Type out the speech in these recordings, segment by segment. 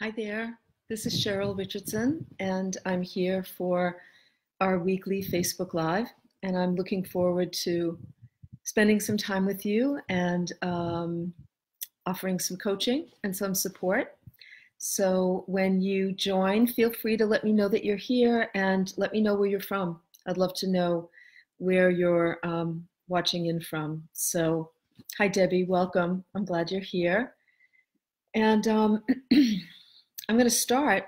Hi there. This is Cheryl Richardson, and I'm here for our weekly Facebook Live. And I'm looking forward to spending some time with you and um, offering some coaching and some support. So when you join, feel free to let me know that you're here and let me know where you're from. I'd love to know where you're um, watching in from. So, hi, Debbie. Welcome. I'm glad you're here. And um, I'm going to start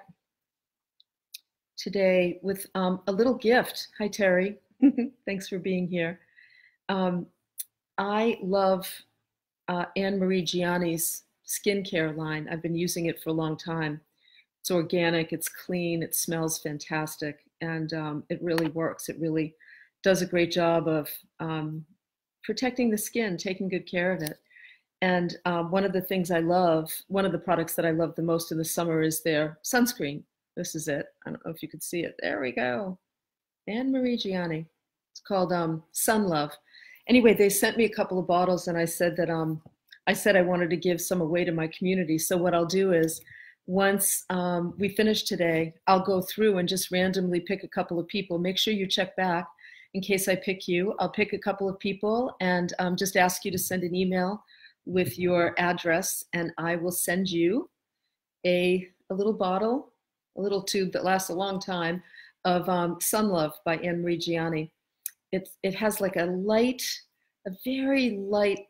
today with um, a little gift. Hi, Terry. Thanks for being here. Um, I love uh, Anne Marie Gianni's skincare line. I've been using it for a long time. It's organic, it's clean, it smells fantastic, and um, it really works. It really does a great job of um, protecting the skin, taking good care of it. And um, one of the things I love, one of the products that I love the most in the summer is their sunscreen. This is it. I don't know if you could see it. There we go. Anne Marie Gianni. It's called um, Sun Love. Anyway, they sent me a couple of bottles, and I said that um, I said I wanted to give some away to my community. So what I'll do is, once um, we finish today, I'll go through and just randomly pick a couple of people. Make sure you check back in case I pick you. I'll pick a couple of people and um, just ask you to send an email with your address, and I will send you a, a little bottle, a little tube that lasts a long time of um, Sun Love by Anne Marie Gianni. It, it has like a light, a very light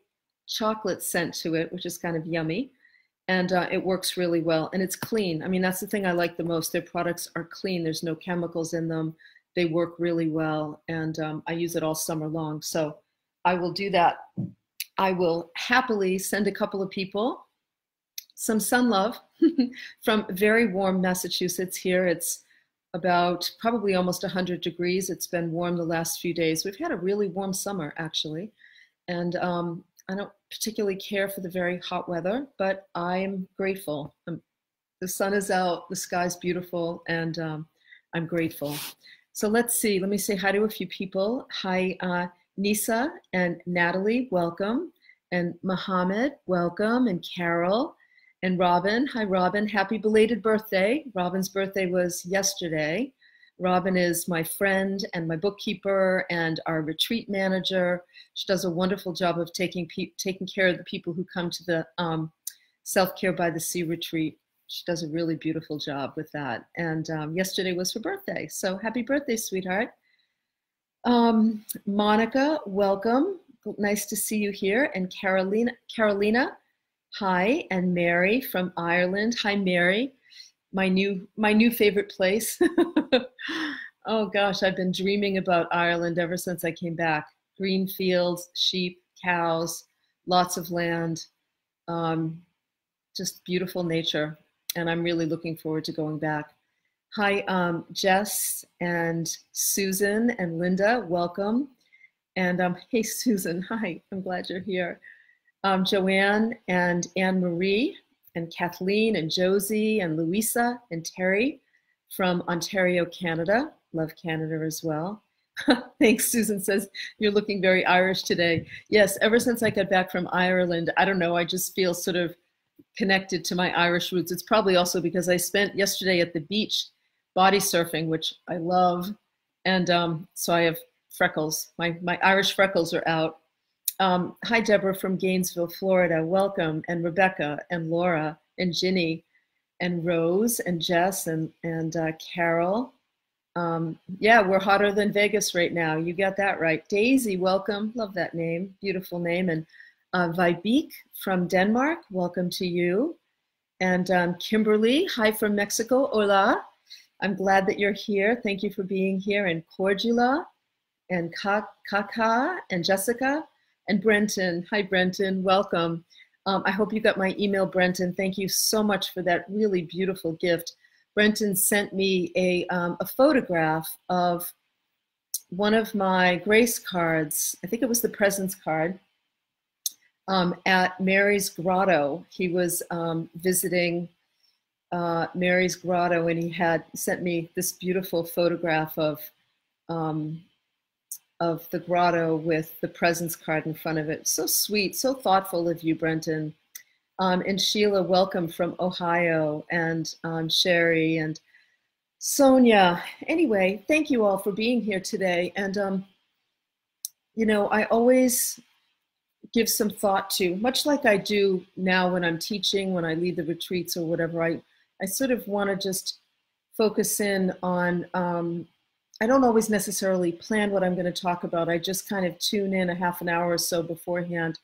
chocolate scent to it, which is kind of yummy. And uh, it works really well. And it's clean. I mean, that's the thing I like the most. Their products are clean, there's no chemicals in them. They work really well. And um, I use it all summer long. So I will do that I will happily send a couple of people some sun love from very warm Massachusetts here. It's about probably almost 100 degrees. It's been warm the last few days. We've had a really warm summer, actually. And um, I don't particularly care for the very hot weather, but I'm grateful. I'm, the sun is out, the sky's beautiful, and um, I'm grateful. So let's see. Let me say hi to a few people. Hi, uh, Nisa and Natalie, welcome. And Mohammed, welcome. And Carol and Robin. Hi, Robin. Happy belated birthday. Robin's birthday was yesterday. Robin is my friend and my bookkeeper and our retreat manager. She does a wonderful job of taking taking care of the people who come to the um, Self Care by the Sea retreat. She does a really beautiful job with that. And um, yesterday was her birthday. So happy birthday, sweetheart. Um, Monica, welcome. Nice to see you here. And Carolina, Carolina, hi. And Mary from Ireland. Hi, Mary. My new my new favorite place. oh gosh, I've been dreaming about Ireland ever since I came back. Green fields, sheep, cows, lots of land, um, just beautiful nature. And I'm really looking forward to going back. Hi, um, Jess and Susan and Linda, welcome. And um, hey, Susan, hi, I'm glad you're here. Um, Joanne and Anne Marie and Kathleen and Josie and Louisa and Terry from Ontario, Canada. Love Canada as well. Thanks, Susan says, you're looking very Irish today. Yes, ever since I got back from Ireland, I don't know, I just feel sort of connected to my Irish roots. It's probably also because I spent yesterday at the beach body surfing, which I love. And um, so I have freckles. My, my Irish freckles are out. Um, hi, Deborah from Gainesville, Florida. Welcome. And Rebecca and Laura and Ginny and Rose and Jess and, and uh, Carol. Um, yeah, we're hotter than Vegas right now. You got that right. Daisy, welcome. Love that name. Beautiful name. And uh, from Denmark, welcome to you. And um, Kimberly, hi from Mexico. Hola. I'm glad that you're here. Thank you for being here. And Cordula and Kaka and Jessica and Brenton. Hi, Brenton. Welcome. Um, I hope you got my email, Brenton. Thank you so much for that really beautiful gift. Brenton sent me a, um, a photograph of one of my grace cards. I think it was the presence card um, at Mary's Grotto. He was um, visiting uh, Mary's Grotto, and he had sent me this beautiful photograph of um, of the grotto with the presence card in front of it. So sweet, so thoughtful of you, Brenton. Um, and Sheila, welcome from Ohio, and um, Sherry and Sonia. Anyway, thank you all for being here today. And, um, you know, I always give some thought to, much like I do now when I'm teaching, when I lead the retreats or whatever, I, I sort of want to just focus in on, um, I don't always necessarily plan what I'm going to talk about. I just kind of tune in a half an hour or so beforehand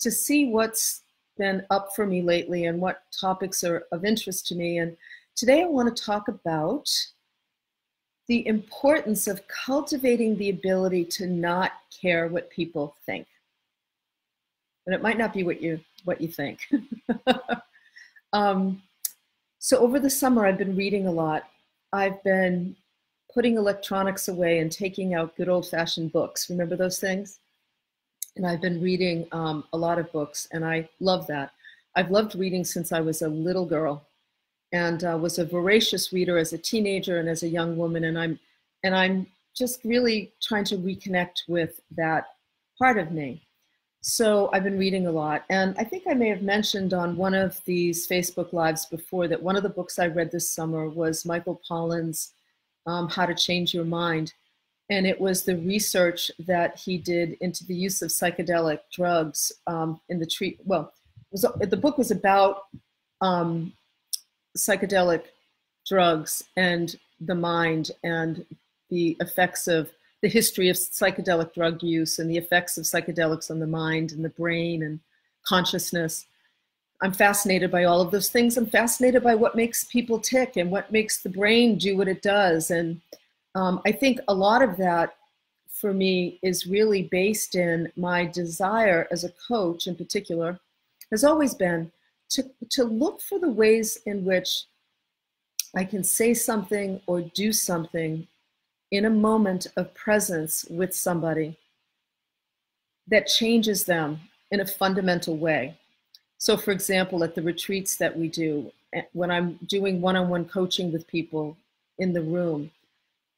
to see what's been up for me lately and what topics are of interest to me. And today I want to talk about the importance of cultivating the ability to not care what people think. And it might not be what you what you think. um, so over the summer, I've been reading a lot. I've been putting electronics away and taking out good old-fashioned books. Remember those things? and I've been reading um, a lot of books, and I love that. I've loved reading since I was a little girl, and uh, was a voracious reader as a teenager and as a young woman, and I'm and I'm just really trying to reconnect with that part of me. So I've been reading a lot, and I think I may have mentioned on one of these Facebook lives before that one of the books I read this summer was Michael Pollan's um, How to Change Your Mind and it was the research that he did into the use of psychedelic drugs um, in the treat. Well, was, the book was about um, psychedelic drugs and the mind and the effects of the history of psychedelic drug use and the effects of psychedelics on the mind and the brain and consciousness. I'm fascinated by all of those things. I'm fascinated by what makes people tick and what makes the brain do what it does. And um, I think a lot of that for me is really based in my desire as a coach in particular has always been to, to look for the ways in which I can say something or do something in a moment of presence with somebody that changes them in a fundamental way. So, for example, at the retreats that we do, eh, when I'm doing one on one coaching with people in the room,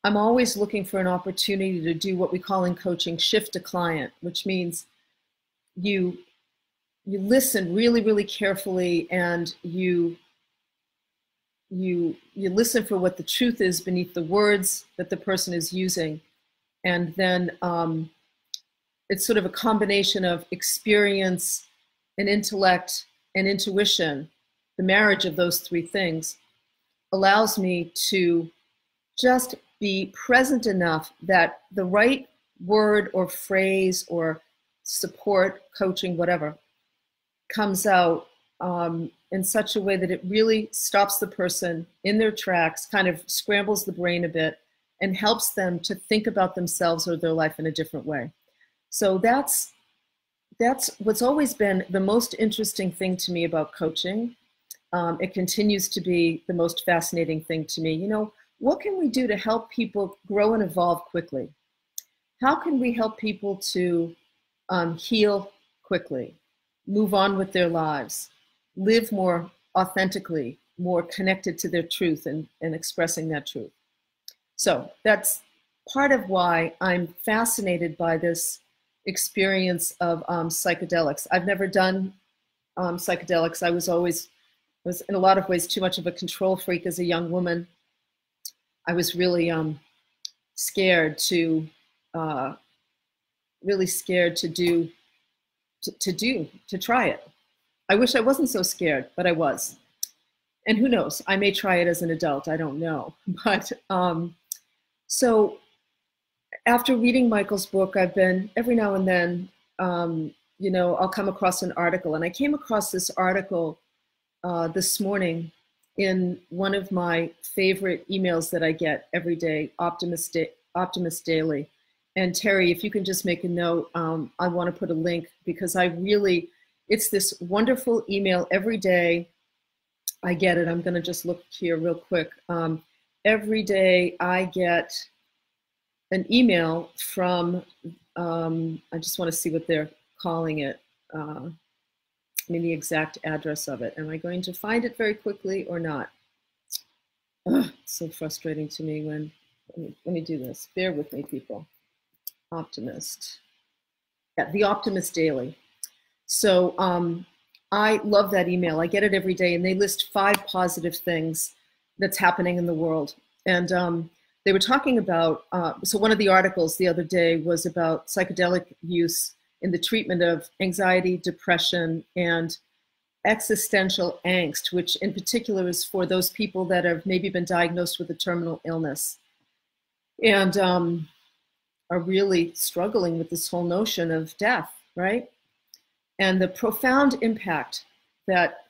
I'm always looking for an opportunity to do what we call in coaching shift a client, which means you you listen really really carefully and you you you listen for what the truth is beneath the words that the person is using. And then um, it's sort of a combination of experience and intellect and intuition the marriage of those three things allows me to just be present enough that the right word or phrase or support, coaching, whatever, comes out um, in such a way that it really stops the person in their tracks, kind of scrambles the brain a bit, and helps them to think about themselves or their life in a different way. So that's that's what's always been the most interesting thing to me about coaching. Um, it continues to be the most fascinating thing to me. You know, what can we do to help people grow and evolve quickly? How can we help people to um, heal quickly, move on with their lives, live more authentically, more connected to their truth and, and expressing that truth? So that's part of why I'm fascinated by this experience of um, psychedelics. I've never done um, psychedelics. I was always was in a lot of ways too much of a control freak as a young woman I was really um, scared to, uh, really scared to do, to, to do, to try it. I wish I wasn't so scared, but I was. And who knows? I may try it as an adult. I don't know. But um, so after reading Michael's book, I've been every now and then, um, you know, I'll come across an article. And I came across this article uh, this morning in one of my favorite emails that I get every day, Optimist, da- Optimist Daily. And Terry, if you can just make a note, um, I want to put a link because I really, it's this wonderful email every day. I get it. I'm going to just look here real quick. Um, every day I get an email from, um, I just want to see what they're calling it. Uh, mean, the exact address of it. Am I going to find it very quickly or not? Ugh, so frustrating to me when, let me, let me do this. Bear with me, people. Optimist. Yeah, the Optimist Daily. So um, I love that email. I get it every day, and they list five positive things that's happening in the world. And um, they were talking about, uh, so one of the articles the other day was about psychedelic use in the treatment of anxiety, depression, and existential angst, which in particular is for those people that have maybe been diagnosed with a terminal illness and um, are really struggling with this whole notion of death, right? And the profound impact that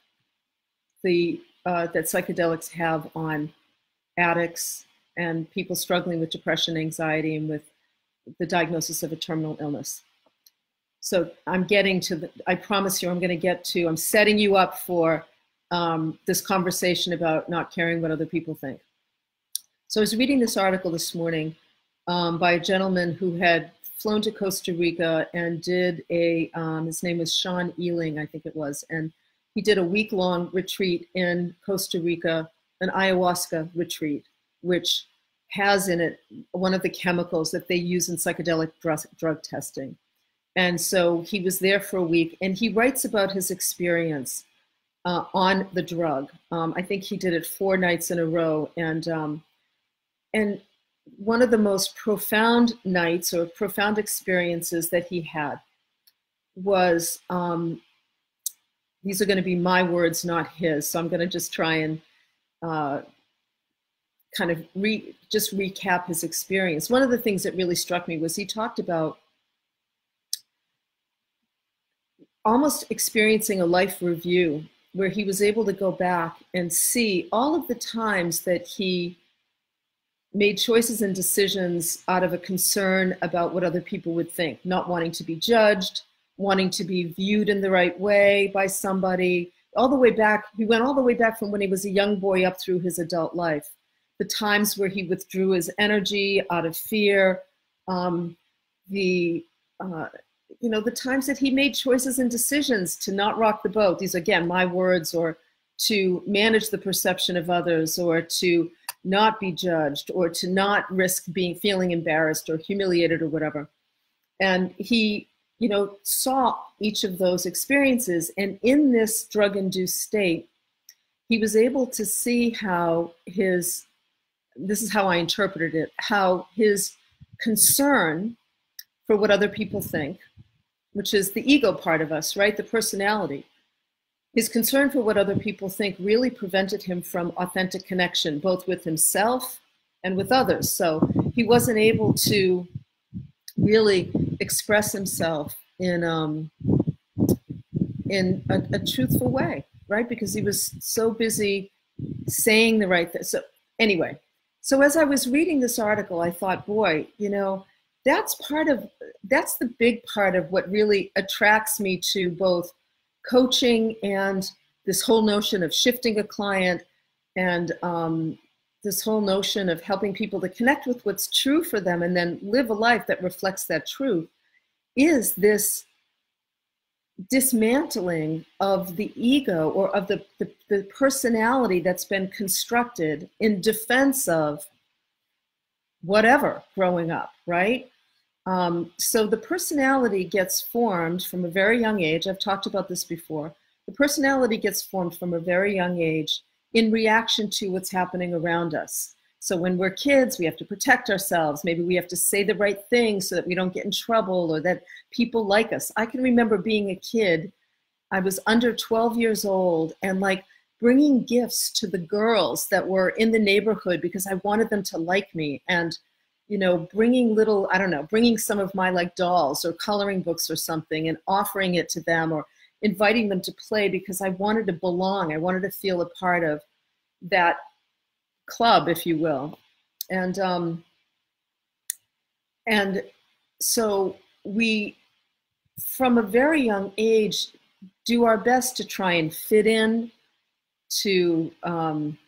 the uh, that psychedelics have on addicts and people struggling with depression, anxiety, and with the diagnosis of a terminal illness. So I'm getting to the, I promise you, I'm going to get to, I'm setting you up for um, this conversation about not caring what other people think. So I was reading this article this morning um, by a gentleman who had flown to Costa Rica and did a, um, his name was Sean Ealing, I think it was, and he did a week long retreat in Costa Rica, an ayahuasca retreat, which has in it one of the chemicals that they use in psychedelic drug, drug testing. And so he was there for a week and he writes about his experience uh, on the drug. Um, I think he did it four nights in a row. And, um, and one of the most profound nights or profound experiences that he had was um, these are going to be my words, not his. So I'm going to just try and uh, kind of re, just recap his experience. One of the things that really struck me was he talked about almost experiencing a life review where he was able to go back and see all of the times that he made choices and decisions out of a concern about what other people would think, not wanting to be judged, wanting to be viewed in the right way by somebody, all the way back. He went all the way back from when he was a young boy up through his adult life. The times where he withdrew his energy out of fear, um, the uh, you know, the times that he made choices and decisions to not rock the boat. These, again, my words, or to manage the perception of others, or to not be judged, or to not risk being feeling embarrassed or humiliated or whatever. And he, you know, saw each of those experiences. And in this drug induced state, he was able to see how his, this is how I interpreted it, how his concern for what other people think which is the ego part of us, right? The personality. His concern for what other people think really prevented him from authentic connection, both with himself and with others. So he wasn't able to really express himself in um, in a, a truthful way, right? Because he was so busy saying the right thing. So anyway, so as I was reading this article, I thought, boy, you know, that's part of that's the big part of what really attracts me to both coaching and this whole notion of shifting a client and um, this whole notion of helping people to connect with what's true for them and then live a life that reflects that truth is this dismantling of the ego or of the, the, the personality that's been constructed in defense of whatever growing up, right? Um, so the personality gets formed from a very young age. I've talked about this before. The personality gets formed from a very young age in reaction to what's happening around us. So when we're kids, we have to protect ourselves. Maybe we have to say the right thing so that we don't get in trouble or that people like us. I can remember being a kid. I was under 12 years old and like bringing gifts to the girls that were in the neighborhood because I wanted them to like me. And you know, bringing little, I don't know, bringing some of my like dolls or coloring books or something and offering it to them or inviting them to play because I wanted to belong. I wanted to feel a part of that club, if you will. And, um, and so we, from a very young age, do our best to try and fit in, to um,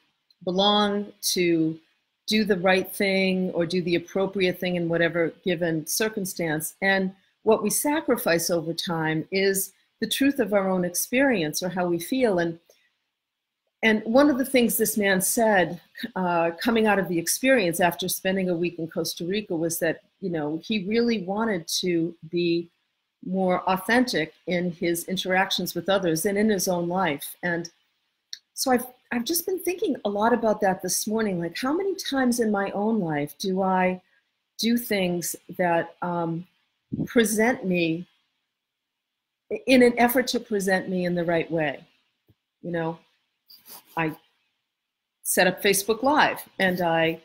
belong, to do the right thing or do the appropriate thing in whatever given circumstance. And what we sacrifice over time is the truth of our own experience or how we feel. And and one of the things this man said, uh, coming out of the experience after spending a week in Costa Rica, was that you know he really wanted to be more authentic in his interactions with others and in his own life. And so I've I've just been thinking a lot about that this morning. Like, how many times in my own life do I do things that um, present me in an effort to present me in the right way? You know, I set up Facebook Live and I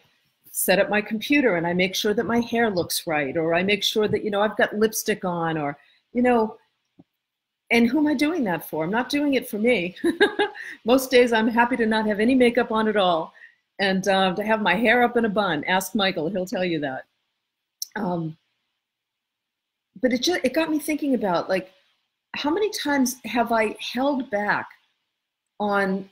set up my computer and I make sure that my hair looks right, or I make sure that, you know, I've got lipstick on, or, you know, and who am I doing that for? I'm not doing it for me. Most days I'm happy to not have any makeup on at all and uh, to have my hair up in a bun. Ask Michael, he'll tell you that. Um, but it just, it got me thinking about like, how many times have I held back on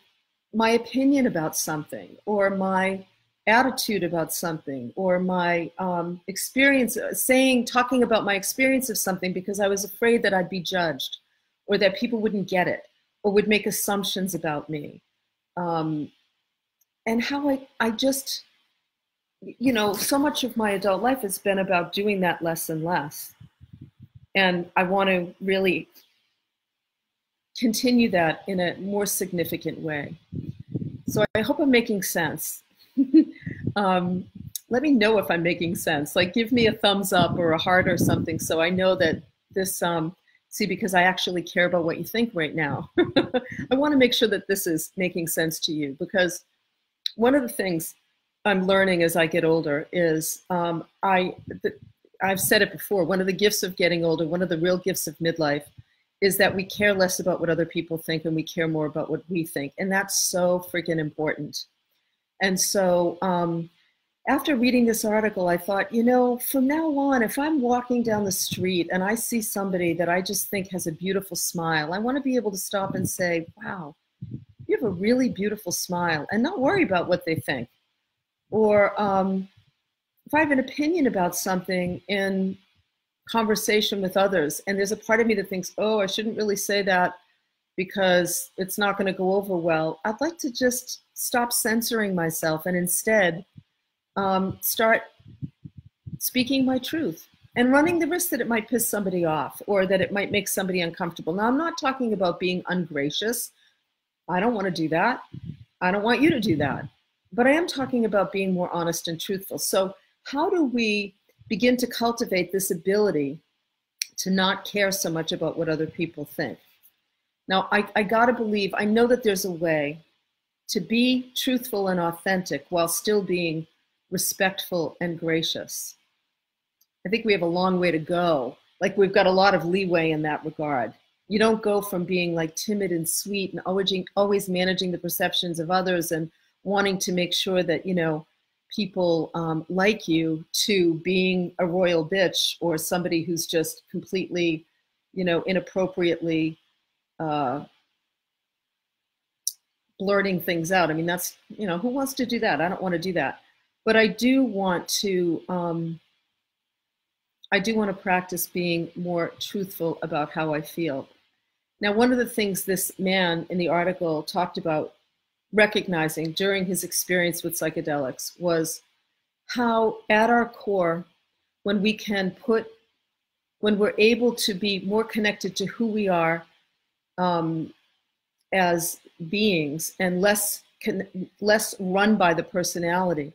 my opinion about something or my attitude about something or my um, experience uh, saying talking about my experience of something because i was afraid that i'd be judged or that people wouldn't get it or would make assumptions about me. Um, and how I, I just you know so much of my adult life has been about doing that less and less. And i want to really continue that in a more significant way so i hope i'm making sense um, let me know if I'm making sense. Like, give me a thumbs up or a heart or something, so I know that this. Um, see, because I actually care about what you think right now. I want to make sure that this is making sense to you because one of the things I'm learning as I get older is um, I. The, I've said it before. One of the gifts of getting older, one of the real gifts of midlife, is that we care less about what other people think and we care more about what we think, and that's so freaking important. And so um, after reading this article, I thought, you know, from now on, if I'm walking down the street and I see somebody that I just think has a beautiful smile, I want to be able to stop and say, wow, you have a really beautiful smile and not worry about what they think. Or um, if I have an opinion about something in conversation with others, and there's a part of me that thinks, oh, I shouldn't really say that because it's not going to go over well, I'd like to just stop censoring myself and instead um, start speaking my truth and running the risk that it might piss somebody off or that it might make somebody uncomfortable. Now, I'm not talking about being ungracious. I don't want to do that. I don't want you to do that. But I am talking about being more honest and truthful. So, how do we begin to cultivate this ability to not care so much about what other people think? Now, I, I got to believe, I know that there's a way to be truthful and authentic while still being respectful and gracious. I think we have a long way to go. Like we've got a lot of leeway in that regard. You don't go from being like timid and sweet and always, always managing the perceptions of others and wanting to make sure that, you know, people um, like you to being a royal bitch or somebody who's just completely, you know, inappropriately uh, blurting things out. I mean, that's, you know, who wants to do that? I don't want to do that. But I do want to, um, I do want to practice being more truthful about how I feel. Now, one of the things this man in the article talked about recognizing during his experience with psychedelics was how, at our core, when we can put, when we're able to be more connected to who we are um, as beings and less can, less run by the personality,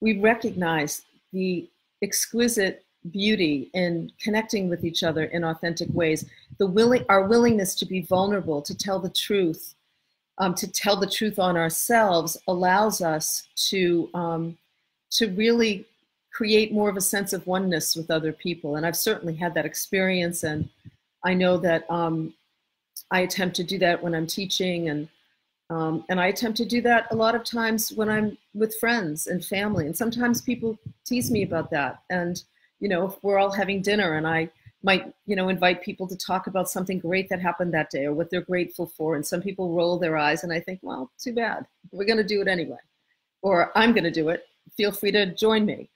we recognize the exquisite beauty in connecting with each other in authentic ways. The willing, our willingness to be vulnerable, to tell the truth, um, to tell the truth on ourselves, allows us to um, to really create more of a sense of oneness with other people. And I've certainly had that experience, and I know that um, I attempt to do that when I'm teaching and um, and I attempt to do that a lot of times when I'm with friends and family. And sometimes people tease me about that. And, you know, if we're all having dinner and I might, you know, invite people to talk about something great that happened that day or what they're grateful for. And some people roll their eyes and I think, well, too bad. We're going to do it anyway. Or I'm going to do it. Feel free to join me.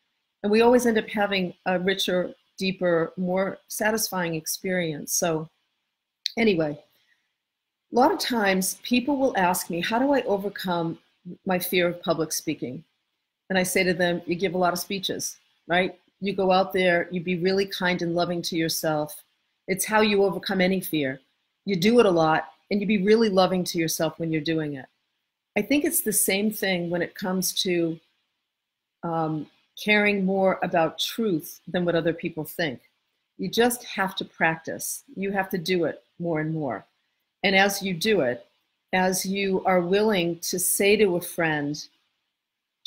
And we always end up having a richer, deeper, more satisfying experience. So, anyway, a lot of times people will ask me, How do I overcome my fear of public speaking? And I say to them, You give a lot of speeches, right? You go out there, you be really kind and loving to yourself. It's how you overcome any fear. You do it a lot, and you be really loving to yourself when you're doing it. I think it's the same thing when it comes to um, caring more about truth than what other people think. You just have to practice. You have to do it more and more. And as you do it, as you are willing to say to a friend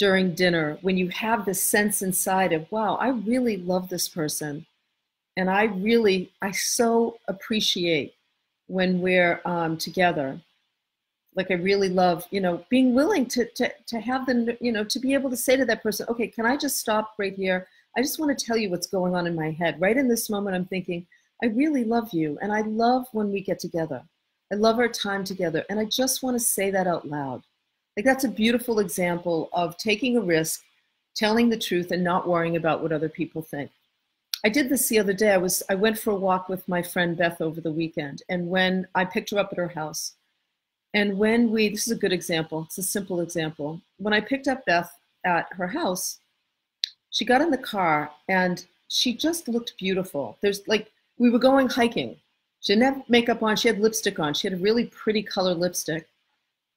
during dinner, when you have this sense inside of, wow, I really love this person. And I really, I so appreciate when we're um, together. Like I really love, you know, being willing to, to, to have the, you know, to be able to say to that person, okay, can I just stop right here? I just want to tell you what's going on in my head. Right in this moment, I'm thinking, I really love you. And I love when we get together. I love our time together. And I just want to say that out loud. Like that's a beautiful example of taking a risk, telling the truth, and not worrying about what other people think. I did this the other day. I was I went for a walk with my friend Beth over the weekend, and when I picked her up at her house, and when we this is a good example. It's a simple example. When I picked up Beth at her house, she got in the car and she just looked beautiful. There's like we were going hiking. She didn't have makeup on. She had lipstick on. She had a really pretty color lipstick.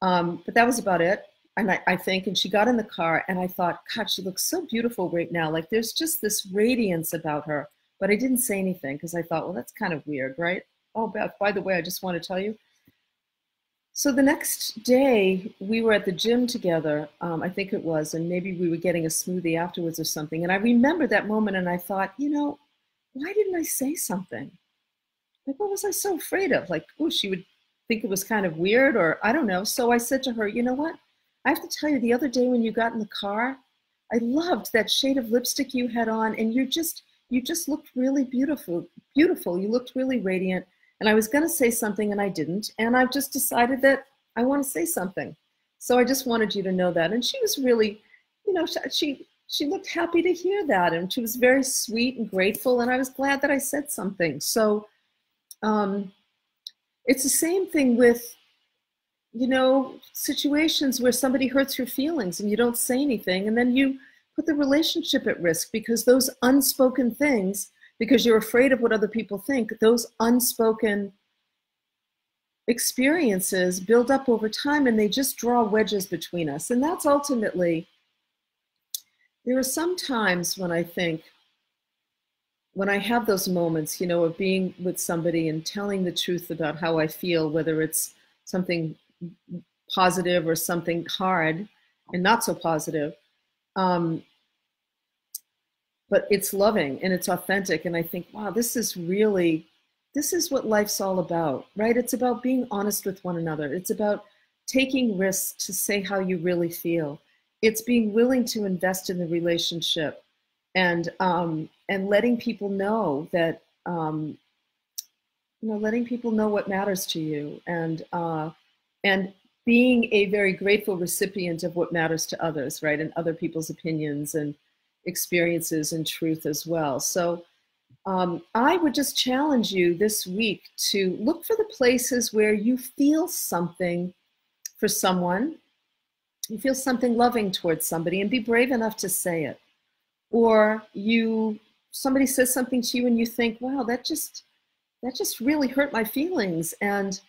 Um, but that was about it. And I, I, think, and she got in the car, and I thought, God, she looks so beautiful right now. Like there's just this radiance about her. But I didn't say anything because I thought, well, that's kind of weird, right? Oh, Beth, by the way, I just want to tell you. So the next day, we were at the gym together, um, I think it was, and maybe we were getting a smoothie afterwards or something. And I remember that moment, and I thought, you know, why didn't I say something? Like, what was I so afraid of? Like, oh, she would think it was kind of weird or I don't know. So I said to her, you know what? I have to tell you, the other day when you got in the car, I loved that shade of lipstick you had on, and you just you just looked really beautiful. Beautiful. You looked really radiant. And I was going to say something and I didn't. And I've just decided that I want to say something. So I just wanted you to know that. And she was really, you know, she she looked happy to hear that, and she was very sweet and grateful. And I was glad that I said something. So um, it's the same thing with, you know, situations where somebody hurts your feelings and you don't say anything, and then you put the relationship at risk because those unspoken things, because you're afraid of what other people think, those unspoken experiences build up over time and they just draw wedges between us. And that's ultimately, there are some times when I think, when I have those moments, you know, of being with somebody and telling the truth about how I feel, whether it's something positive or something hard and not so positive, um, but it's loving and it's authentic. And I think, wow, this is really, this is what life's all about, right? It's about being honest with one another. It's about taking risks to say how you really feel. It's being willing to invest in the relationship and um, and letting people know that um, you know letting people know what matters to you and uh, and being a very grateful recipient of what matters to others right and other people's opinions and experiences and truth as well. So um, i would just challenge you this week to look for the places where you feel something for someone. You feel something loving towards somebody and be brave enough to say it or you somebody says something to you and you think, wow, that just that just really hurt my feelings. And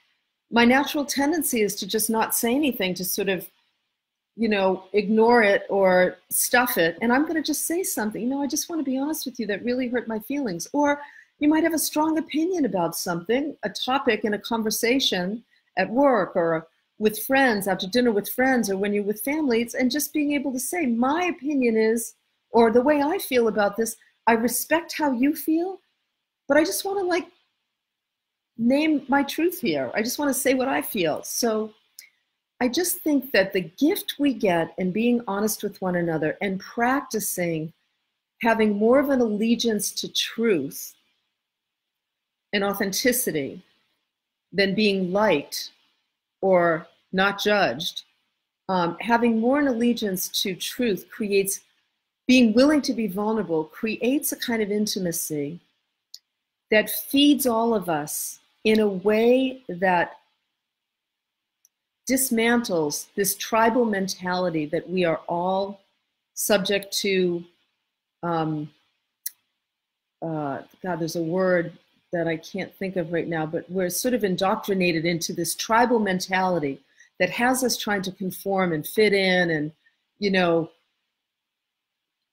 my natural tendency is to just not say anything, to sort of, you know, ignore it or stuff it. And I'm going to just say something. You know, I just want to be honest with you that really hurt my feelings. Or you might have a strong opinion about something, a topic in a conversation at work or with friends, after dinner with friends, or when you're with families, and just being able to say, my opinion is, or the way I feel about this, I respect how you feel, but I just want to like name my truth here. I just want to say what I feel. So I just think that the gift we get in being honest with one another and practicing having more of an allegiance to truth and authenticity than being liked or not judged, um, having more an allegiance to truth creates being willing to be vulnerable creates a kind of intimacy that feeds all of us in a way that dismantles this tribal mentality that we are all subject to um, uh, god there's a word that I can't think of right now, but we're sort of indoctrinated into this tribal mentality that has us trying to conform and fit in and, you know,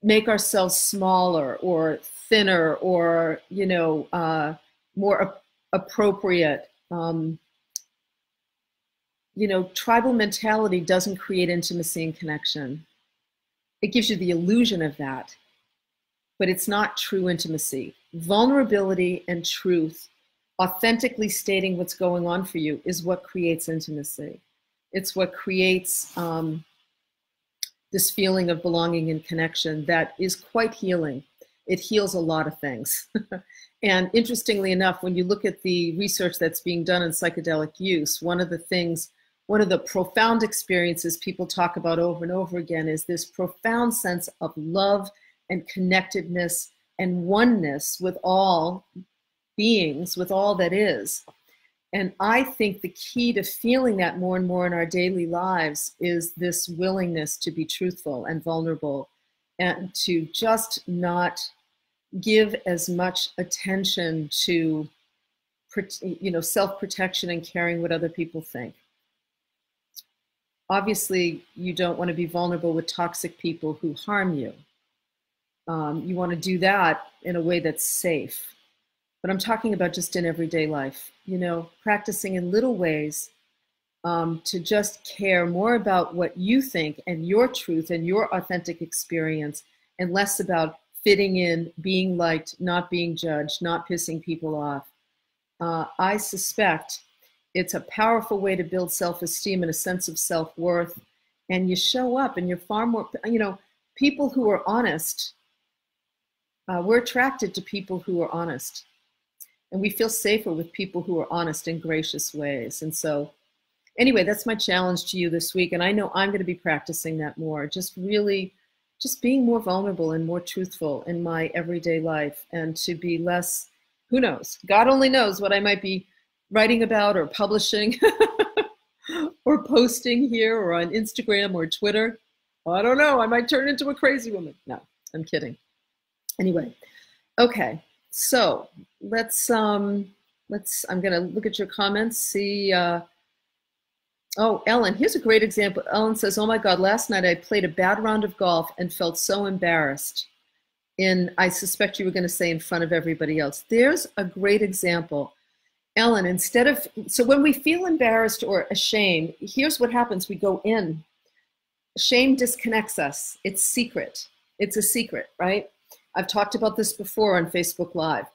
make ourselves smaller or thinner or, you know, uh, more ap- appropriate. Um, you know, tribal mentality doesn't create intimacy and connection. It gives you the illusion of that, but it's not true intimacy. Vulnerability and truth, authentically stating what's going on for you, is what creates intimacy. It's what creates um, this feeling of belonging and connection that is quite healing. It heals a lot of things. and interestingly enough, when you look at the research that's being done in psychedelic use, one of the things one of the profound experiences people talk about over and over again is this profound sense of love and connectedness and oneness with all beings, with all that is. And I think the key to feeling that more and more in our daily lives is this willingness to be truthful and vulnerable and to just not give as much attention to you know self-protection and caring what other people think obviously you don't want to be vulnerable with toxic people who harm you. Um, you want to do that in a way that's safe. But I'm talking about just in everyday life, you know, practicing in little ways um, to just care more about what you think and your truth and your authentic experience and less about fitting in, being liked, not being judged, not pissing people off. Uh, I suspect it's a powerful way to build self-esteem and a sense of self-worth and you show up and you're far more you know people who are honest uh, we're attracted to people who are honest and we feel safer with people who are honest in gracious ways and so anyway that's my challenge to you this week and i know i'm going to be practicing that more just really just being more vulnerable and more truthful in my everyday life and to be less who knows god only knows what i might be writing about or publishing or posting here or on Instagram or Twitter. I don't know. I might turn into a crazy woman. No, I'm kidding. Anyway, okay. So let's um let's. I'm gonna look at your comments. See. Uh, oh, Ellen. Here's a great example. Ellen says, "Oh my God! Last night I played a bad round of golf and felt so embarrassed." In I suspect you were going to say in front of everybody else. There's a great example Ellen, instead of, so when we feel embarrassed or ashamed, here's what happens we go in. Shame disconnects us. It's secret. It's a secret, right? I've talked about this before on Facebook Live.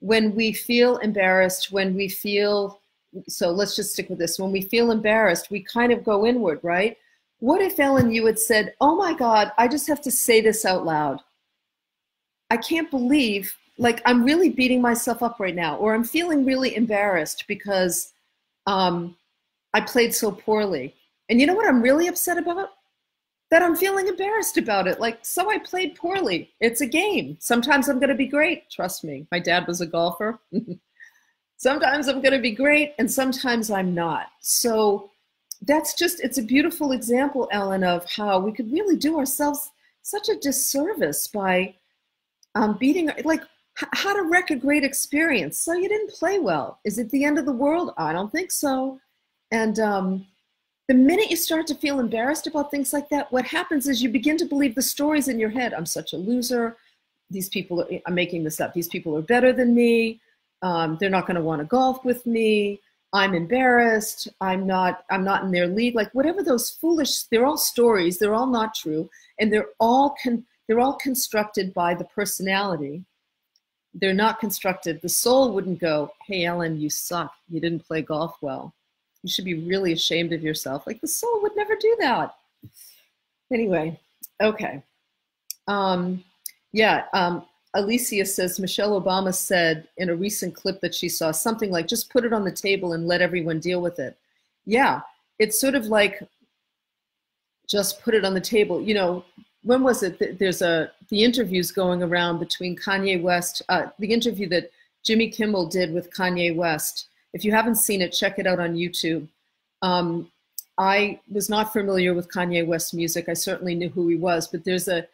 When we feel embarrassed, when we feel, so let's just stick with this. When we feel embarrassed, we kind of go inward, right? What if, Ellen, you had said, Oh my God, I just have to say this out loud? I can't believe like I'm really beating myself up right now, or I'm feeling really embarrassed because um, I played so poorly. And you know what I'm really upset about? That I'm feeling embarrassed about it. Like, so I played poorly. It's a game. Sometimes I'm going to be great. Trust me. My dad was a golfer. sometimes I'm going to be great, and sometimes I'm not. So that's just, it's a beautiful example, Ellen, of how we could really do ourselves such a disservice by um, beating, like, how to wreck a great experience. So you didn't play well. Is it the end of the world? I don't think so. And um, the minute you start to feel embarrassed about things like that, what happens is you begin to believe the stories in your head. I'm such a loser. These people, are, I'm making this up. These people are better than me. Um, they're not going to want to golf with me. I'm embarrassed. I'm not. I'm not in their league. Like whatever those foolish. They're all stories. They're all not true, and they're all con, They're all constructed by the personality they're not constructed. The soul wouldn't go, hey, Ellen, you suck. You didn't play golf well. You should be really ashamed of yourself. Like the soul would never do that. Anyway, okay. Um, yeah, um, Alicia says Michelle Obama said in a recent clip that she saw something like, just put it on the table and let everyone deal with it. Yeah, it's sort of like just put it on the table. You know, when was it? There's a the interviews going around between Kanye West, uh, the interview that Jimmy Kimmel did with Kanye West. If you haven't seen it, check it out on YouTube. Um, I was not familiar with Kanye West's music. I certainly knew who he was, but there's a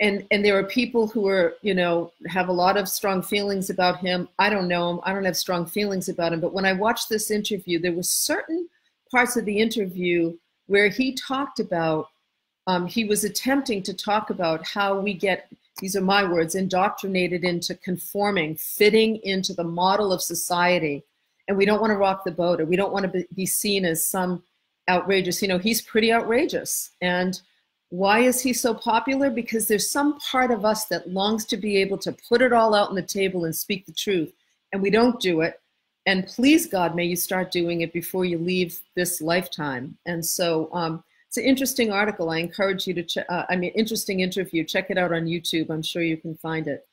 and and there are people who are you know have a lot of strong feelings about him i don't know him i don't have strong feelings about him but when i watched this interview there were certain parts of the interview where he talked about um, he was attempting to talk about how we get these are my words indoctrinated into conforming fitting into the model of society and we don't want to rock the boat or we don't want to be seen as some outrageous you know he's pretty outrageous and why is he so popular? Because there's some part of us that longs to be able to put it all out on the table and speak the truth, and we don't do it. And please, God, may you start doing it before you leave this lifetime. And so um, it's an interesting article. I encourage you to check, uh, I mean, interesting interview. Check it out on YouTube. I'm sure you can find it.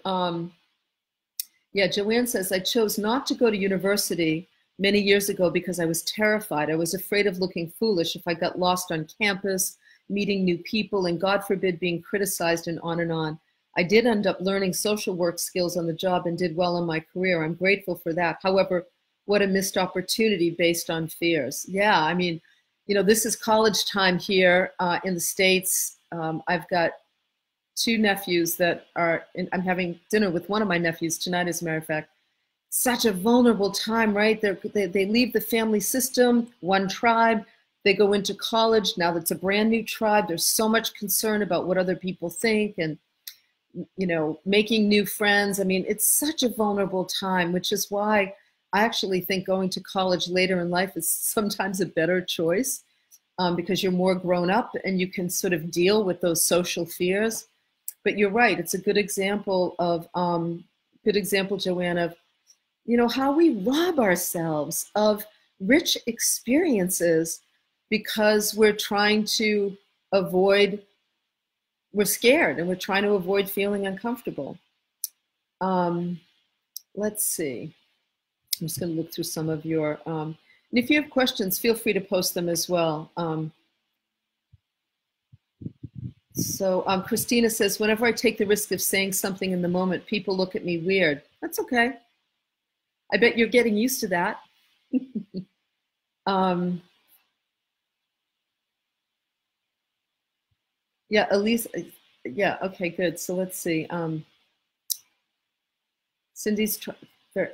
um, yeah, Joanne says, I chose not to go to university many years ago because I was terrified. I was afraid of looking foolish if I got lost on campus, meeting new people, and God forbid being criticized and on and on. I did end up learning social work skills on the job and did well in my career. I'm grateful for that. However, what a missed opportunity based on fears. Yeah, I mean, you know, this is college time here uh, in the States. Um, I've got two nephews that are, in, I'm having dinner with one of my nephews tonight, as a matter of fact such a vulnerable time, right? They're, they they leave the family system, one tribe, they go into college. Now that's a brand new tribe. There's so much concern about what other people think and, you know, making new friends. I mean, it's such a vulnerable time, which is why I actually think going to college later in life is sometimes a better choice um, because you're more grown up and you can sort of deal with those social fears. But you're right. It's a good example of, um, good example, Joanne, of you know, how we rob ourselves of rich experiences because we're trying to avoid, we're scared and we're trying to avoid feeling uncomfortable. Um, let's see. I'm just going to look through some of your, um, and if you have questions, feel free to post them as well. Um, so um, Christina says, whenever I take the risk of saying something in the moment, people look at me weird. That's okay. I bet you're getting used to that. um, yeah, Elise, yeah, okay, good. So let's see. Um, Cindy's,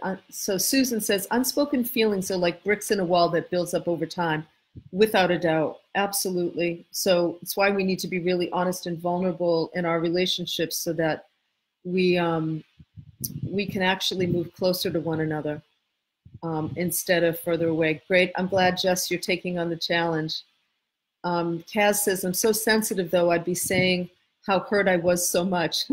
uh, so Susan says, unspoken feelings are like bricks in a wall that builds up over time. Without a doubt, absolutely. So it's why we need to be really honest and vulnerable in our relationships so that we um, we can actually move closer to one another um, instead of further away. Great. I'm glad, Jess, you're taking on the challenge. Um, Kaz says, I'm so sensitive, though, I'd be saying how hurt I was so much.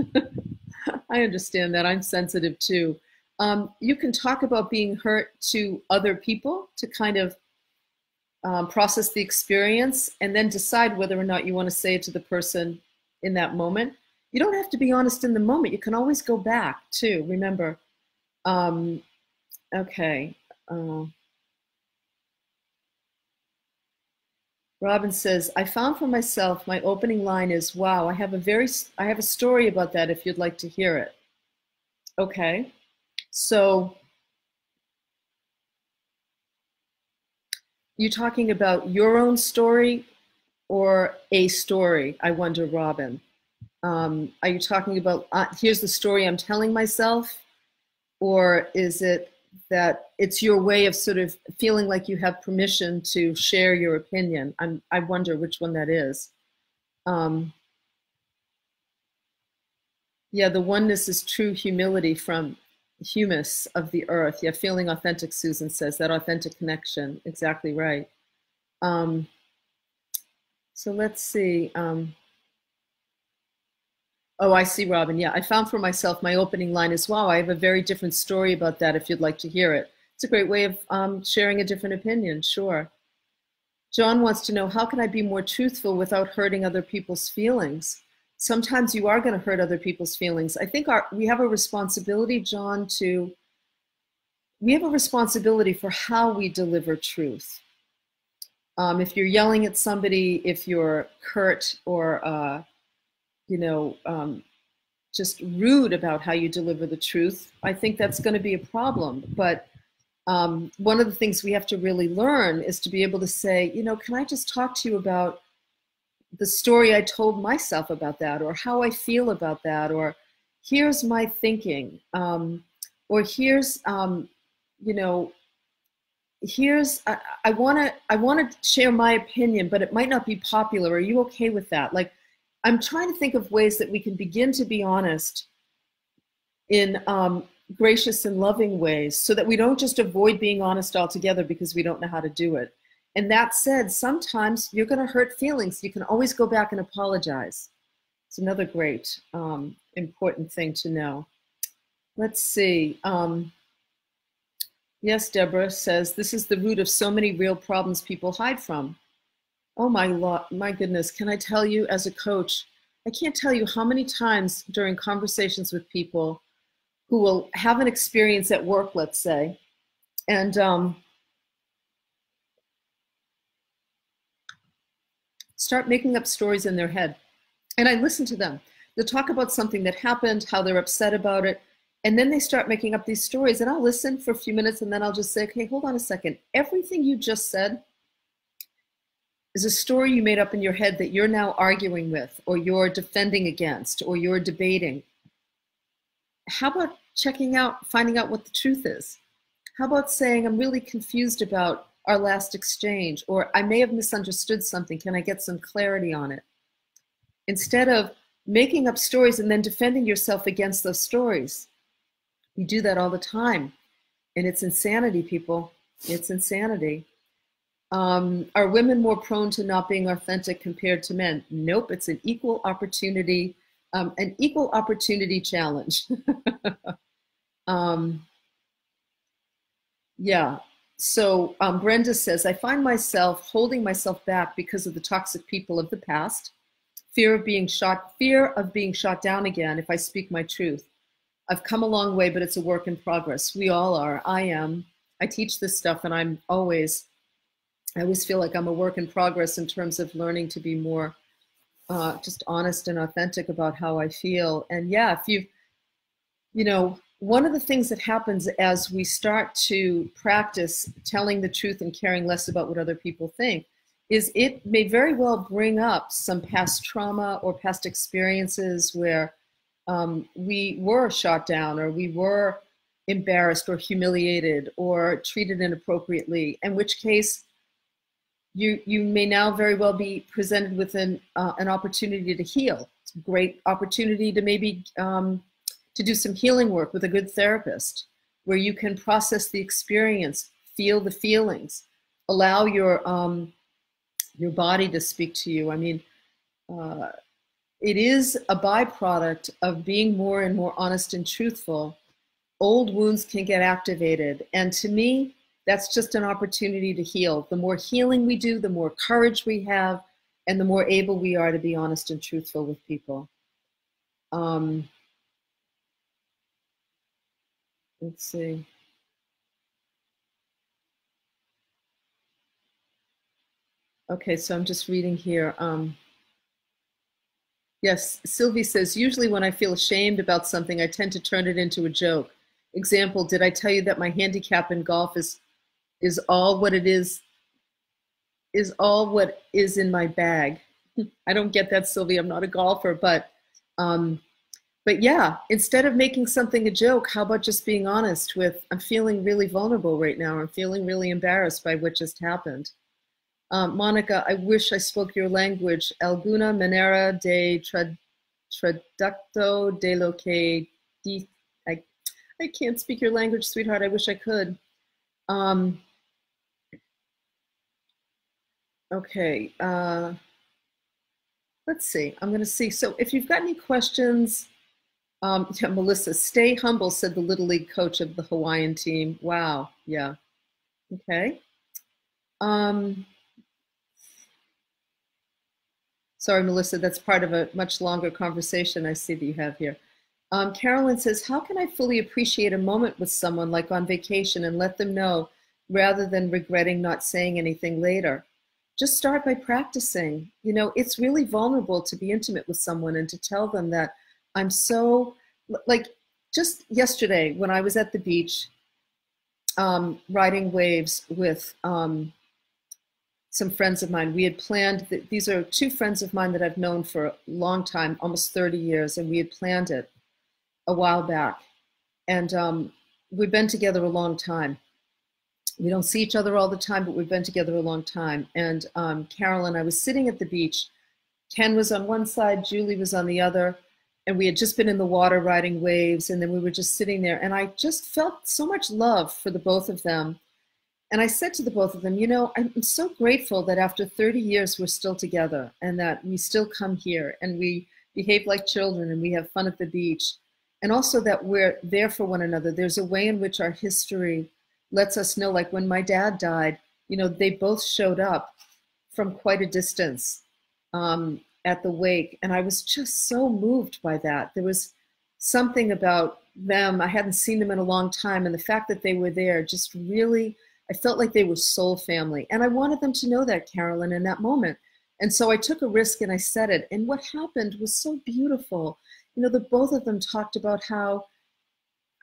I understand that. I'm sensitive too. Um, you can talk about being hurt to other people to kind of um, process the experience and then decide whether or not you want to say it to the person in that moment you don't have to be honest in the moment. You can always go back too. Remember, um, okay. Uh, Robin says, I found for myself, my opening line is, wow, I have a very, I have a story about that if you'd like to hear it. Okay. So you talking about your own story or a story? I wonder, Robin. Um, are you talking about, uh, here's the story I'm telling myself? Or is it that it's your way of sort of feeling like you have permission to share your opinion? I'm, I wonder which one that is. Um, yeah, the oneness is true humility from humus of the earth. Yeah, feeling authentic, Susan says, that authentic connection. Exactly right. Um, so let's see. Um, Oh, I see, Robin. Yeah, I found for myself my opening line is, wow, I have a very different story about that if you'd like to hear it. It's a great way of um, sharing a different opinion, sure. John wants to know, how can I be more truthful without hurting other people's feelings? Sometimes you are going to hurt other people's feelings. I think our, we have a responsibility, John, to, we have a responsibility for how we deliver truth. Um, if you're yelling at somebody, if you're curt or uh, you know, um, just rude about how you deliver the truth, I think that's going to be a problem. But um, one of the things we have to really learn is to be able to say, you know, can I just talk to you about the story I told myself about that, or how I feel about that, or here's my thinking, um, or here's, um, you know, here's I want to I want to share my opinion, but it might not be popular. Are you okay with that? Like, I'm trying to think of ways that we can begin to be honest in um, gracious and loving ways, so that we don't just avoid being honest altogether because we don't know how to do it. And that said, sometimes you're going to hurt feelings. You can always go back and apologize. It's another great um, important thing to know. Let's see. Um, yes, Deborah says this is the root of so many real problems people hide from. Oh my lo- my goodness! Can I tell you, as a coach, I can't tell you how many times during conversations with people who will have an experience at work, let's say, and um, start making up stories in their head. And I listen to them. They'll talk about something that happened, how they're upset about it. And then they start making up these stories. And I'll listen for a few minutes and then I'll just say, okay, hold on a second. Everything you just said is a story you made up in your head that you're now arguing with, or you're defending against, or you're debating. How about checking out, finding out what the truth is? How about saying, I'm really confused about our last exchange, or I may have misunderstood something. Can I get some clarity on it? Instead of making up stories and then defending yourself against those stories. You do that all the time. And it's insanity, people. It's insanity. Um, are women more prone to not being authentic compared to men? Nope, it's an equal opportunity, um, an equal opportunity challenge. um, yeah, so um, Brenda says, I find myself holding myself back because of the toxic people of the past, fear of being shot, fear of being shot down again if I speak my truth. I've come a long way, but it's a work in progress. We all are. I am. I teach this stuff, and I'm always, I always feel like I'm a work in progress in terms of learning to be more uh, just honest and authentic about how I feel. And yeah, if you've, you know, one of the things that happens as we start to practice telling the truth and caring less about what other people think is it may very well bring up some past trauma or past experiences where um, we were shot down or we were embarrassed or humiliated or treated inappropriately in which case you you may now very well be presented with an, uh, an opportunity to heal. Great opportunity to maybe um, to do some healing work with a good therapist where you can process the experience, feel the feelings, allow your um, your body to speak to you. I mean, uh, it is a byproduct of being more and more honest and truthful. Old wounds can get activated, and to me, that's just an opportunity to heal. The more healing we do, the more courage we have, and the more able we are to be honest and truthful with people. Um, Let's see. Okay, so I'm just reading here. Um, yes, Sylvie says, usually when I feel ashamed about something, I tend to turn it into a joke. Example, did I tell you that my handicap in golf is is all what it is is all what is in my bag. I don't get that, Sylvie. I'm not a golfer, but um, but yeah, instead of making something a joke, how about just being honest with, I'm feeling really vulnerable right now. I'm feeling really embarrassed by what just happened. Um, Monica, I wish I spoke your language. Alguna manera de trad traducto de lo que di I, I can't speak your language, sweetheart. I wish I could. Um, okay. Uh, let's see. I'm going to see. So if you've got any questions, um, yeah, Melissa, stay humble, said the Little League coach of the Hawaiian team. Wow. Yeah. Okay. Um, sorry, Melissa, that's part of a much longer conversation I see that you have here. Um, Carolyn says, How can I fully appreciate a moment with someone like on vacation and let them know rather than regretting not saying anything later? Just start by practicing. You know, it's really vulnerable to be intimate with someone and to tell them that I'm so like just yesterday when I was at the beach um, riding waves with um, some friends of mine. We had planned that these are two friends of mine that I've known for a long time, almost 30 years, and we had planned it a while back. And um, we've been together a long time. We don't see each other all the time, but we've been together a long time. And um, Carolyn, I was sitting at the beach. Ken was on one side, Julie was on the other, and we had just been in the water riding waves, and then we were just sitting there. And I just felt so much love for the both of them and I said to the both of them, you know, I'm so grateful that after 30 years we're still together and that we still come here and we behave like children and we have fun at the beach. And also that we're there for one another. There's a way in which our history lets us know, like when my dad died, you know, they both showed up from quite a distance um, at the wake. And I was just so moved by that. There was something about them. I hadn't seen them in a long time. And the fact that they were there just really I felt like they were soul family. And I wanted them to know that, Carolyn, in that moment. And so I took a risk and I said it. And what happened was so beautiful. You know, the both of them talked about how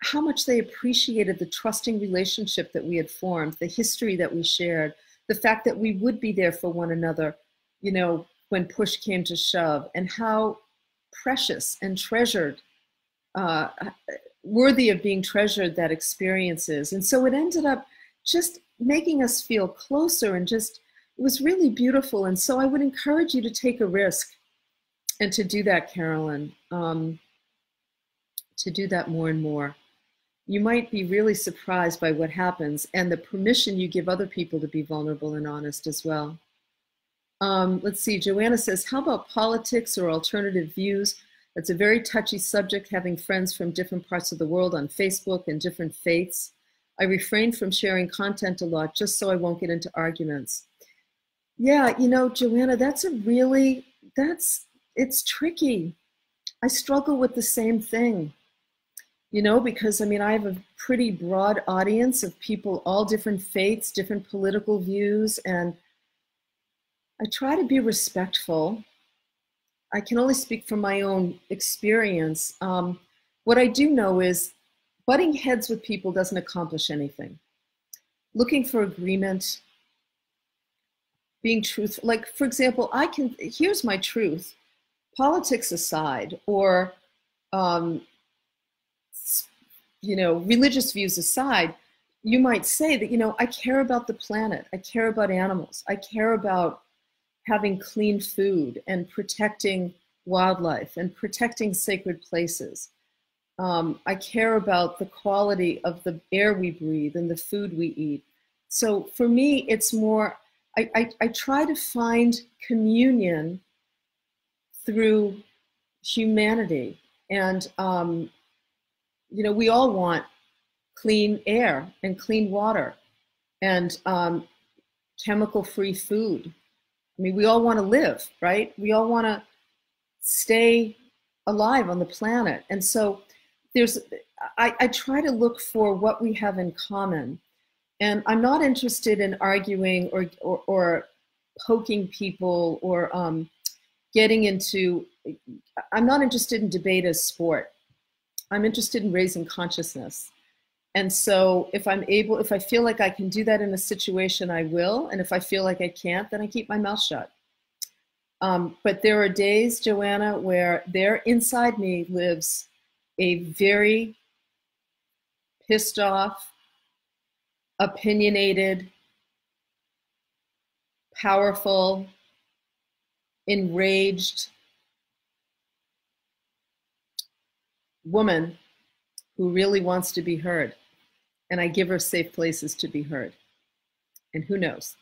how much they appreciated the trusting relationship that we had formed, the history that we shared, the fact that we would be there for one another, you know, when push came to shove, and how precious and treasured, uh, worthy of being treasured that experience is. And so it ended up just making us feel closer and just it was really beautiful. And so I would encourage you to take a risk and to do that, Carolyn, um, to do that more and more. You might be really surprised by what happens and the permission you give other people to be vulnerable and honest as well. Um, let's see, Joanna says, how about politics or alternative views? That's a very touchy subject, having friends from different parts of the world on Facebook and different faiths. I refrain from sharing content a lot just so I won't get into arguments. Yeah, you know, Joanna, that's a really, that's, it's tricky. I struggle with the same thing, you know, because I mean, I have a pretty broad audience of people, all different faiths, different political views, and I try to be respectful. I can only speak from my own experience. Um, what I do know is butting heads with people doesn't accomplish anything. Looking for agreement, being truthful. Like, for example, I can, here's my truth politics aside, or, um, you know, religious views aside, you might say that, you know, I care about the planet, I care about animals, I care about having clean food and protecting wildlife and protecting sacred places. Um, I care about the quality of the air we breathe and the food we eat. So for me, it's more, I, I, I try to find communion through humanity. And, um, you know, we all want clean air and clean water and um, chemical free food. I mean, we all want to live, right? We all want to stay alive on the planet. And so there's I, I try to look for what we have in common. And I'm not interested in arguing or, or, or poking people or um, getting into, I'm not interested in debate as sport. I'm interested in raising consciousness. And so if I'm able, if I feel like I can do that in a situation, I will. And if I feel like I can't, then I keep my mouth shut. Um, but there are days, Joanna, where there inside me lives a very pissed off, opinionated, powerful, enraged woman who really wants to be heard. And I give her safe places to be heard. And who knows?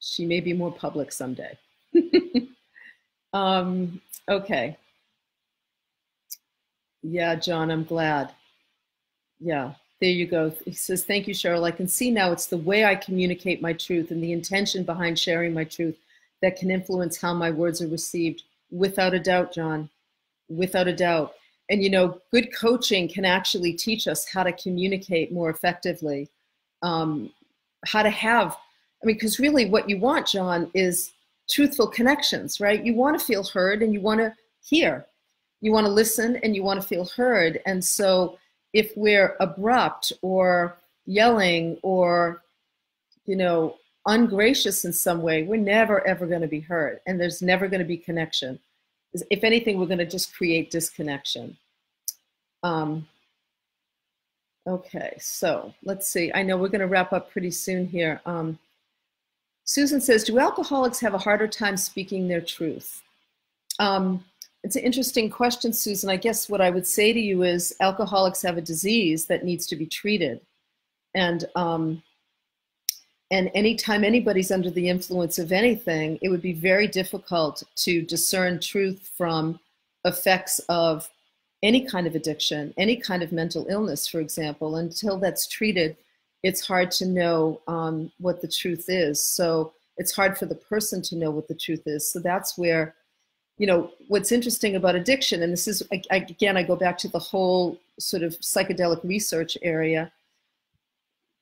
She may be more public someday. um, okay. Yeah, John, I'm glad. Yeah, there you go. He says, Thank you, Cheryl. I can see now it's the way I communicate my truth and the intention behind sharing my truth that can influence how my words are received. Without a doubt, John. Without a doubt. And you know, good coaching can actually teach us how to communicate more effectively, um, how to have, I mean, because really what you want, John, is truthful connections, right? You want to feel heard and you want to hear you want to listen and you want to feel heard. And so if we're abrupt or yelling or, you know, ungracious in some way, we're never ever going to be heard, and there's never going to be connection. If anything, we're going to just create disconnection. Um, okay, so let's see. I know we're going to wrap up pretty soon here. Um, Susan says, "Do alcoholics have a harder time speaking their truth?" Um, it's an interesting question, Susan. I guess what I would say to you is alcoholics have a disease that needs to be treated. And um, and anytime anybody's under the influence of anything, it would be very difficult to discern truth from effects of any kind of addiction, any kind of mental illness, for example. Until that's treated, it's hard to know um, what the truth is. So it's hard for the person to know what the truth is. So that's where, you know, what's interesting about addiction, and this is, again, I go back to the whole sort of psychedelic research area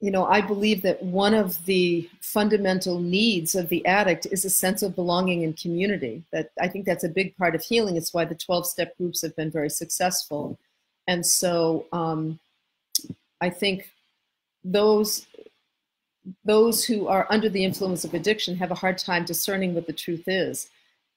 you know, I believe that one of the fundamental needs of the addict is a sense of belonging and community. That I think that's a big part of healing. It's why the 12 step groups have been very successful. And so um, I think those those who are under the influence of addiction have a hard time discerning what the truth is.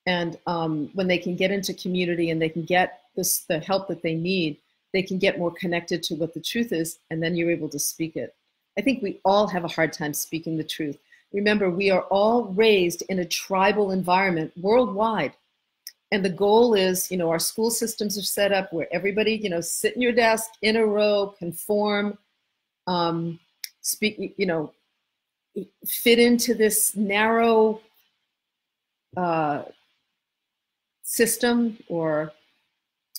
And um, when they can get into community and they can get this, the help that they need, they can get more connected to what the truth is, and then you're able to speak it. I think we all have a hard time speaking the truth. Remember, we are all raised in a tribal environment worldwide. And the goal is, you know, our school systems are set up where everybody, you know, sit in your desk in a row, conform, um, speak, you know, fit into this narrow uh, system or,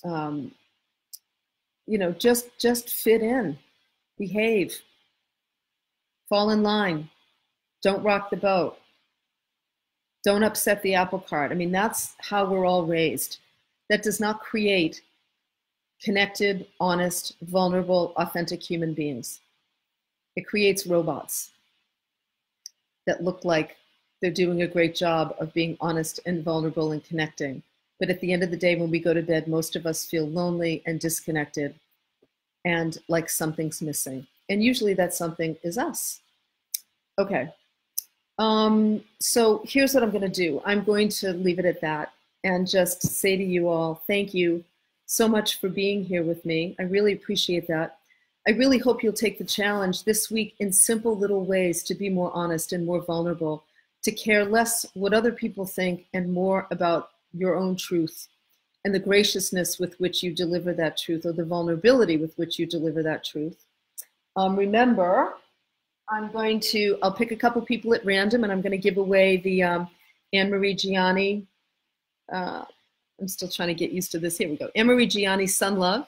um, you know, just just fit in, behave. Fall in line. Don't rock the boat. Don't upset the apple cart. I mean, that's how we're all raised. That does not create connected, honest, vulnerable, authentic human beings. It creates robots that look like they're doing a great job of being honest and vulnerable and connecting. But at the end of the day, when we go to bed, most of us feel lonely and disconnected and like something's missing. And usually that something is us. Okay. Um, so here's what I'm going to do. I'm going to leave it at that and just say to you all, thank you so much for being here with me. I really appreciate that. I really hope you'll take the challenge this week in simple little ways to be more honest and more vulnerable, to care less what other people think and more about your own truth and the graciousness with which you deliver that truth or the vulnerability with which you deliver that truth. Um, remember, I'm going to, I'll pick a couple people at random and I'm going to give away the um, Annmarie Gianni. Uh, I'm still trying to get used to this. Here we go. Annmarie Gianni Sun Love,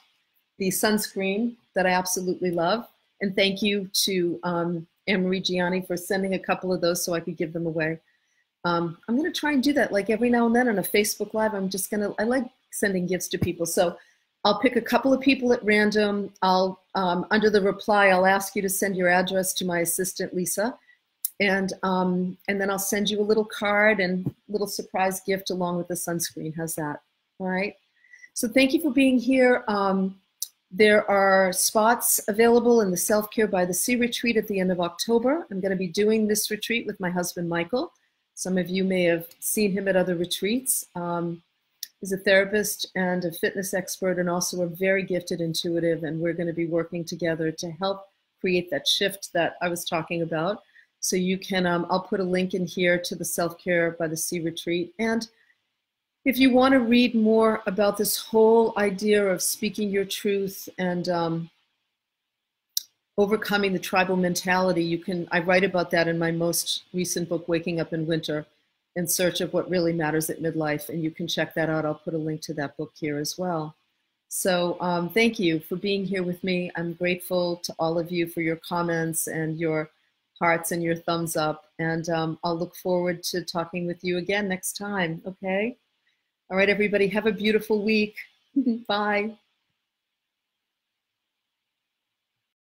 the sunscreen that I absolutely love. And thank you to um, Annmarie Gianni for sending a couple of those so I could give them away. Um, I'm going to try and do that like every now and then on a Facebook Live. I'm just going to, I like sending gifts to people. So I'll pick a couple of people at random. I'll, um, under the reply, I'll ask you to send your address to my assistant, Lisa. And, um, and then I'll send you a little card and little surprise gift along with the sunscreen. How's that? All right. So thank you for being here. Um, there are spots available in the Self-Care by the Sea retreat at the end of October. I'm going to be doing this retreat with my husband, Michael. Some of you may have seen him at other retreats. Um, He's a therapist and a fitness expert and also a very gifted intuitive. And we're going to be working together to help create that shift that I was talking about. So you can, um, I'll put a link in here to the Self Care by the Sea retreat. And if you want to read more about this whole idea of speaking your truth and um, overcoming the tribal mentality, you can, I write about that in my most recent book, Waking Up in Winter in search of what really matters at midlife. And you can check that out. I'll put a link to that book here as well. So um, thank you for being here with me. I'm grateful to all of you for your comments and your hearts and your thumbs up. And um, I'll look forward to talking with you again next time. Okay. All right, everybody. Have a beautiful week. Bye.